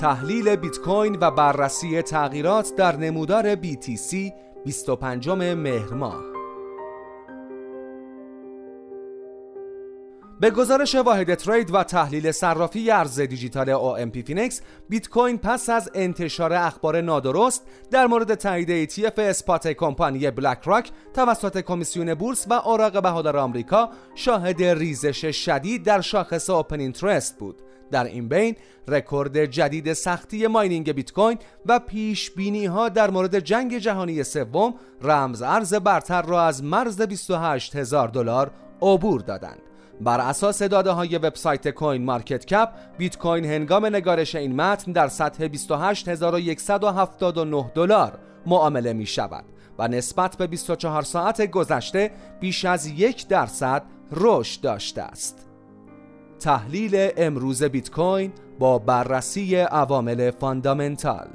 تحلیل بیت کوین و بررسی تغییرات در نمودار BTC 25 مهر ماه. به گزارش واحد ترید و تحلیل صرافی ارز دیجیتال OMPFinex بیت کوین پس از انتشار اخبار نادرست در مورد تایید ETF spot کمپانی BlackRock توسط کمیسیون بورس و اوراق بهادار آمریکا شاهد ریزش شدید در شاخص open interest بود. در این بین رکورد جدید سختی mining بیت کوین و پیش بینی ها در مورد جنگ جهانی سوم رمز ارز برتر را از مرز 28 هزار دلار عبور دادند بر اساس داده های وبسایت CoinMarketCap بیت کوین هنگام نگارش این متن در سطح 28179 دلار معامله می شود و نسبت به 24 ساعت گذشته بیش از یک درصد رشد داشته است. تحلیل امروز بیت کوین با بررسی عوامل fundamental.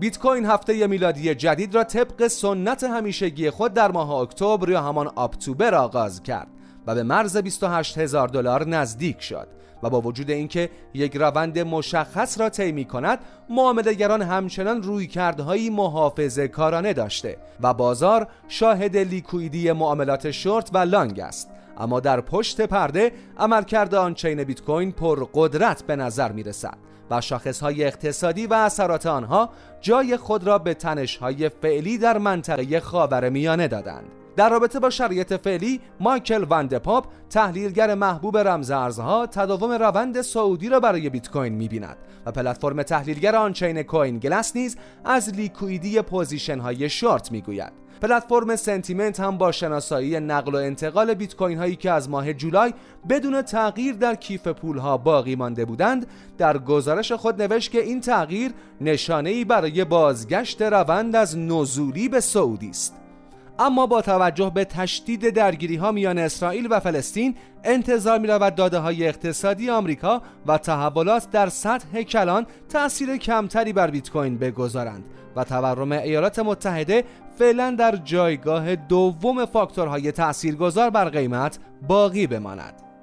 بیت کوین هفته میلادی جدید را طبق سنت همیشگی خود در ماه اکتبر یا همان Uptober آغاز کرد و به مرز 28 هزار دلار نزدیک شد و با وجود اینکه یک روند مشخص را طی کند معاملهگران همچنان رویکردهایی محافظه کارانه داشته و بازار شاهد liquid ی معاملات شورت و long است. اما در پشت پرده عملکرد on-chain بیت کوین پر قدرت به نظر می رسد و شاخصهای اقتصادی و اثرات آنها جای خود را به تنشهای فعلی در منطقه خاور میانه دادند. در رابطه با شرایط فعلی مایکل ون د پاپ تحلیلگر محبوب رمز ارزها تداوم روند صعودی را برای بیت کوین می‌بیند و پلتفرم تحلیلگر on-chain Coinglass نیز از liquid ی position های شورت می‌گوید. پلتفرم Santiment هم با شناسایی نقل و انتقال بیت کوین هایی که از ماه جولای بدون تغییر در کیف پول ها باقی مانده بودند در گزارش خود نوشت که این تغییر نشانه ای برای بازگشت روند از نزولی به سعودی است. اما با توجه به تشدید درگیری ها میان اسرائیل و فلسطین انتظار می رود داده های اقتصادی آمریکا و تحولات در سطح کلان تأثیر کمتری بر بیت کوین بگذارند و تورم ایالات متحده فعلا در جایگاه دوم فاکتورهای تاثیرگذار بر قیمت باقی بماند.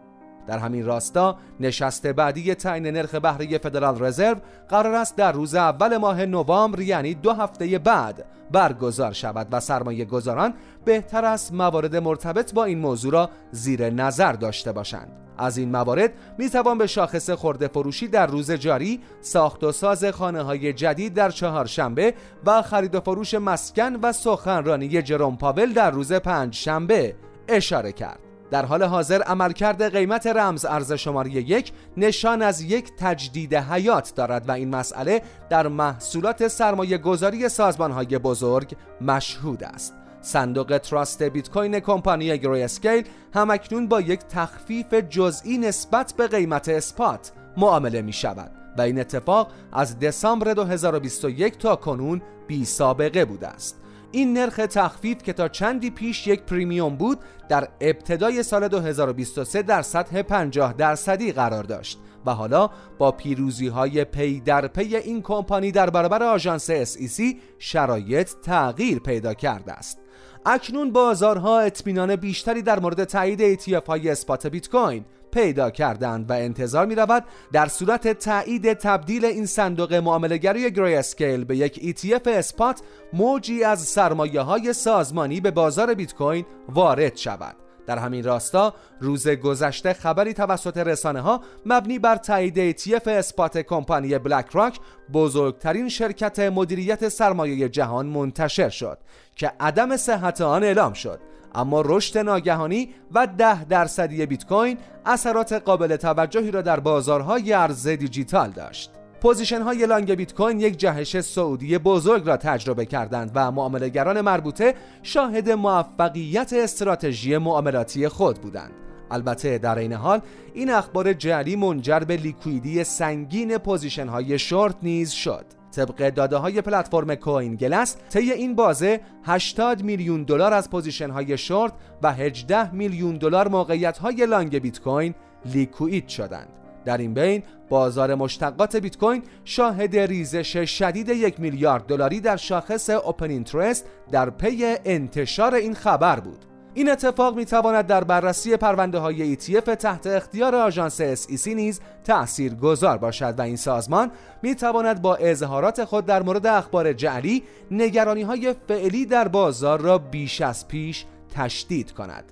در همین راستا نشست بعدی تعیین نرخ بهره فدرال رزرو قرار است در روز اول ماه نوامبر یعنی دو هفته بعد برگزار شود و سرمایه گذاران بهتر است موارد مرتبط با این موضوع را زیر نظر داشته باشند. از این موارد می توان به شاخص خورده فروشی در روز جاری ساخت و ساز خانه های جدید در چهارشنبه و خرید و فروش مسکن و سخنرانی جروم پاول در روز پنج شنبه اشاره کرد. در حال حاضر عملکرد قیمت رمز ارز شماره یک نشان از یک تجدید حیات دارد و این مسئله در محصولات سرمایه گذاری سازمان های بزرگ مشهود است. صندوق trust بیت کوین کمپانی Grayscale هم‌اکنون با یک تخفیف جزئی نسبت به قیمت spot معامله می شود و این اتفاق از دسامبر 2021 تا کنون بی سابقه بوده است. این نرخ تخفیف که تا چندی پیش یک premium بود در ابتدای سال 2023 در سطح 50 درصدی قرار داشت و حالا با پیروزی های پی در پی این کمپانی در برابر آژانس SEC شرایط تغییر پیدا کرده است. اکنون بازارها اطمینان بیشتری در مورد تایید ETF های spot بیت کوین پیدا کردند و انتظار می رود در صورت تایید تبدیل این صندوق معامله‌گری Grayscale به یک ETF spot موجی از سرمایه های سازمانی به بازار بیت کوین وارد شود. در همین راستا روز گذشته خبری توسط رسانه ها مبنی بر تایید ETF اسپات کمپانی بلک راک بزرگترین شرکت مدیریت سرمایه جهان منتشر شد که عدم صحت آن اعلام شد. اما رشد ناگهانی و ده درصدی بیت کوین اثرات قابل توجهی را در بازارهای ارز دیجیتال داشت. position های long بیت کوین یک جهش صعودی بزرگ را تجربه کردند و معاملهگران مربوطه شاهد موفقیت استراتژی معاملاتی خود بودند. البته در این حال این اخبار جعلی منجر به liquid ی سنگین position های شورت نیز شد. طبق داده های پلتفرم Coinglass طی این بازه 80 میلیون دلار از position های شورت و 18 میلیون دلار موقعیت های long بیت کوین لیکوید شدند. در این بین بازار مشتقات بیت کوین شاهد ریزش شدید یک میلیارد دلاری در شاخص اوپن اینترست در پی انتشار این خبر بود. این اتفاق می تواند در بررسی پرونده های ETF تحت اختیار آژانس SEC نیز تأثیر گذار باشد و این سازمان می تواند با اظهارات خود در مورد اخبار جعلی نگرانی های فعلی در بازار را بیش از پیش تشدید کند.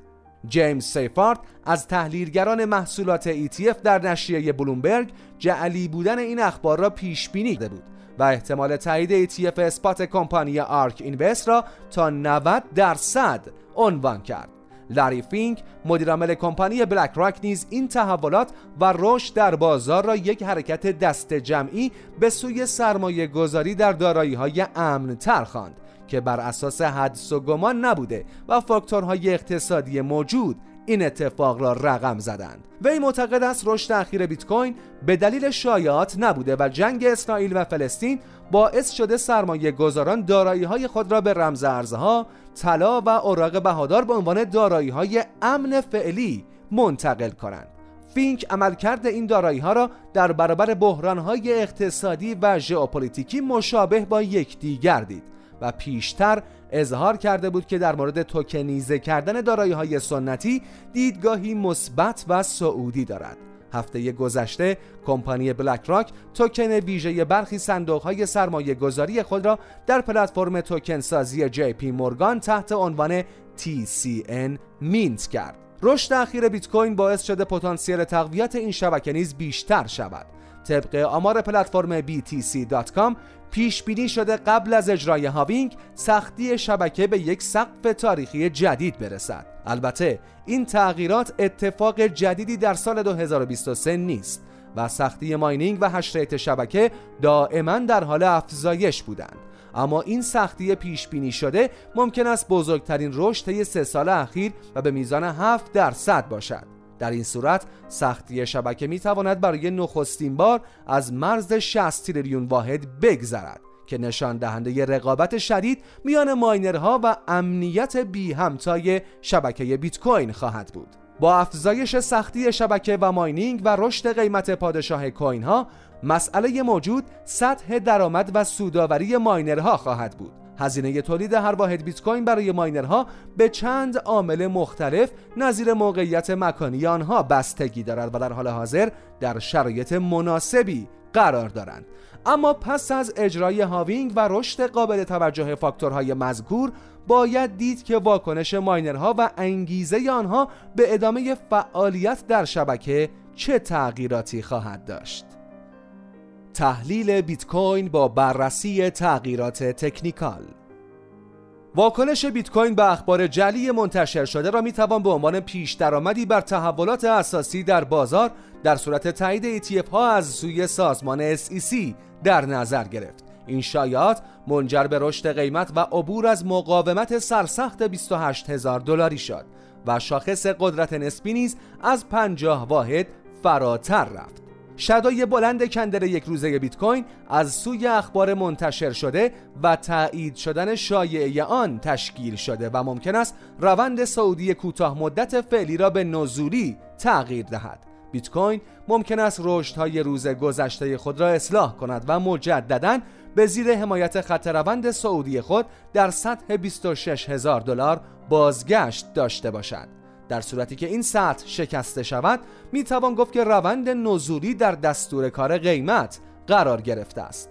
جیمز سیفارد از تحلیلگران محصولات ETF در نشریه بلومبرگ جعلی بودن این اخبار را پیش بینی بود و احتمال تایید ETF spot کمپانی ARK Invest را تا 90 درصد عنوان کرد. لاری فینک مدیرعامل کمپانی BlackRock نیز این تحولات و رشد در بازار را یک حرکت دست جمعی به سوی سرمایه گذاری در دارایی های امن تر خواند که بر اساس حدس و گمان نبوده و فاکتورهای اقتصادی موجود این اتفاق را رقم زدند. وی معتقد است رشد اخیر بیت کوین به دلیل شایعات نبوده و جنگ اسرائیل و فلسطین باعث شده سرمایه گذاران دارایی های خود را به رمز ارزها طلا و اوراق بهادار به عنوان دارایی های امن فعلی منتقل کنند. فینک عملکرد این دارایی ها را در برابر بحران های اقتصادی و ژئوپلیتیکی مشابه با یکدیگر دید. و پیشتر اظهار کرده بود که در مورد توکنیزه کردن دارایی های سنتی دیدگاهی مثبت و صعودی دارد هفته گذشته کمپانی BlackRock توکن ویژه برخی صندوق های سرمایه گذاری خود را در پلتفرم توکن سازی JPMorgan تحت عنوان TCN mint کرد. رشد اخیر بیت کوین باعث شده پتانسیل تقویت این شبکه نیز بیشتر شود. طبق آمار پلتفرم BTC.com پیش بینی شده قبل از اجرای halving سختی شبکه به یک سقف تاریخی جدید برسد. البته این تغییرات اتفاق جدیدی در سال 2023 نیست و سختی mining و hash rate شبکه دائما در حال افزایش بودند. اما این سختی پیش بینی شده ممکن است بزرگترین رشد طی سه سال اخیر و به میزان 7 درصد باشد. در این صورت سختی شبکه می تواند برای نخستین بار از مرز 60 تریلیون واحد بگذرد که نشان دهنده رقابت شدید میان ماینرها و امنیت بی همتای شبکه بیت کوین خواهد بود. با افزایش سختی شبکه و ماینینگ و رشد قیمت پادشاه کوین ها مسئله موجود سطح درآمد و سوداوری ماینرها خواهد بود هزینه تولید هر واحد بیت کوین برای ماینرها به چند عامل مختلف نظیر موقعیت مکانی آنها بستگی دارد و در حال حاضر در شرایط مناسبی قرار دارند. اما پس از اجرای هاوینگ و رشد قابل توجه فاکتورهای مذکور باید دید که واکنش ماینرها و انگیزه آنها به ادامه فعالیت در شبکه چه تغییراتی خواهد داشت. تحلیل بیت کوین با بررسی تغییرات تکنیکال واکنش بیت کوین به اخبار جلی منتشر شده را می توان به عنوان پیش درآمدی بر تحولات اساسی در بازار در صورت تایید ETF ها از سوی سازمان SEC در نظر گرفت. این شایعات منجر به رشد قیمت و عبور از مقاومت سرسخت 28 هزار دلاری شد و شاخص قدرت نسبی نیز از 50 واحد فراتر رفت. شدای بلند کندر یک روزه بیت کوین از سوی اخبار منتشر شده و تایید شدن شایعه آن تشکیل شده و ممکن است روند سعودی کوتاه مدت فعلی را به نزولی تغییر دهد. بیت کوین ممکن است رشدهای روز گذشته خود را اصلاح کند و مجددا به زیر حمایت خط روند سعودی خود در سطح 26 هزار دلار بازگشت داشته باشد. در صورتی که این سطح شکسته شود می توان گفت که روند نزولی در دستور کار قیمت قرار گرفته است.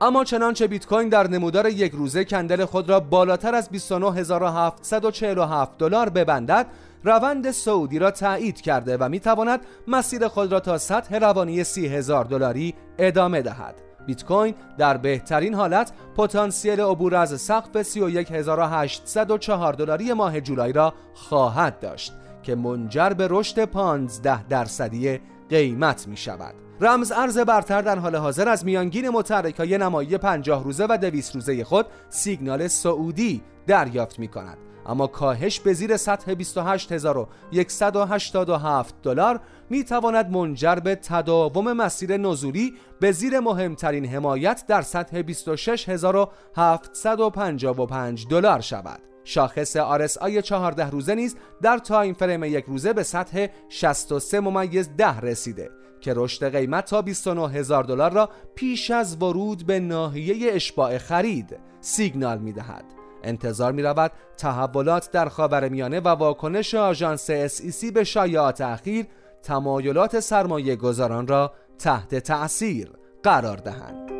اما چنانچه بیت کوین در نمودار یک روزه کندل خود را بالاتر از 29747 دلار ببندد روند سعودی را تایید کرده و می تواند مسیر خود را تا سطح روانی 30000 دلاری ادامه دهد. بیت کوین در بهترین حالت پتانسیل عبور از سقف 31804 دلاری ماه جولای را خواهد داشت که منجر به رشد 15 درصدی قیمت می شود. رمز ارز برتر در حال حاضر از میانگین متحرک های نمایی 50 روزه و 200 روزه خود سیگنال سعودی دریافت می کند اما کاهش به زیر سطح 28187 دلار می تواند منجر به تداوم مسیر نزولی به زیر مهمترین حمایت در سطح 26755 دلار شود. شاخص RSI 14 روزه نیز در time frame یک روزه به سطح 63 ممیز 10 رسیده که رشد قیمت تا 29 هزار دلار را پیش از ورود به ناحیه اشباع خرید سیگنال می دهد. انتظار می رود تحولات در خاورمیانه و واکنش آژانس SEC به شایعات اخیر تمایلات سرمایه گذاران را تحت تأثیر قرار دهند.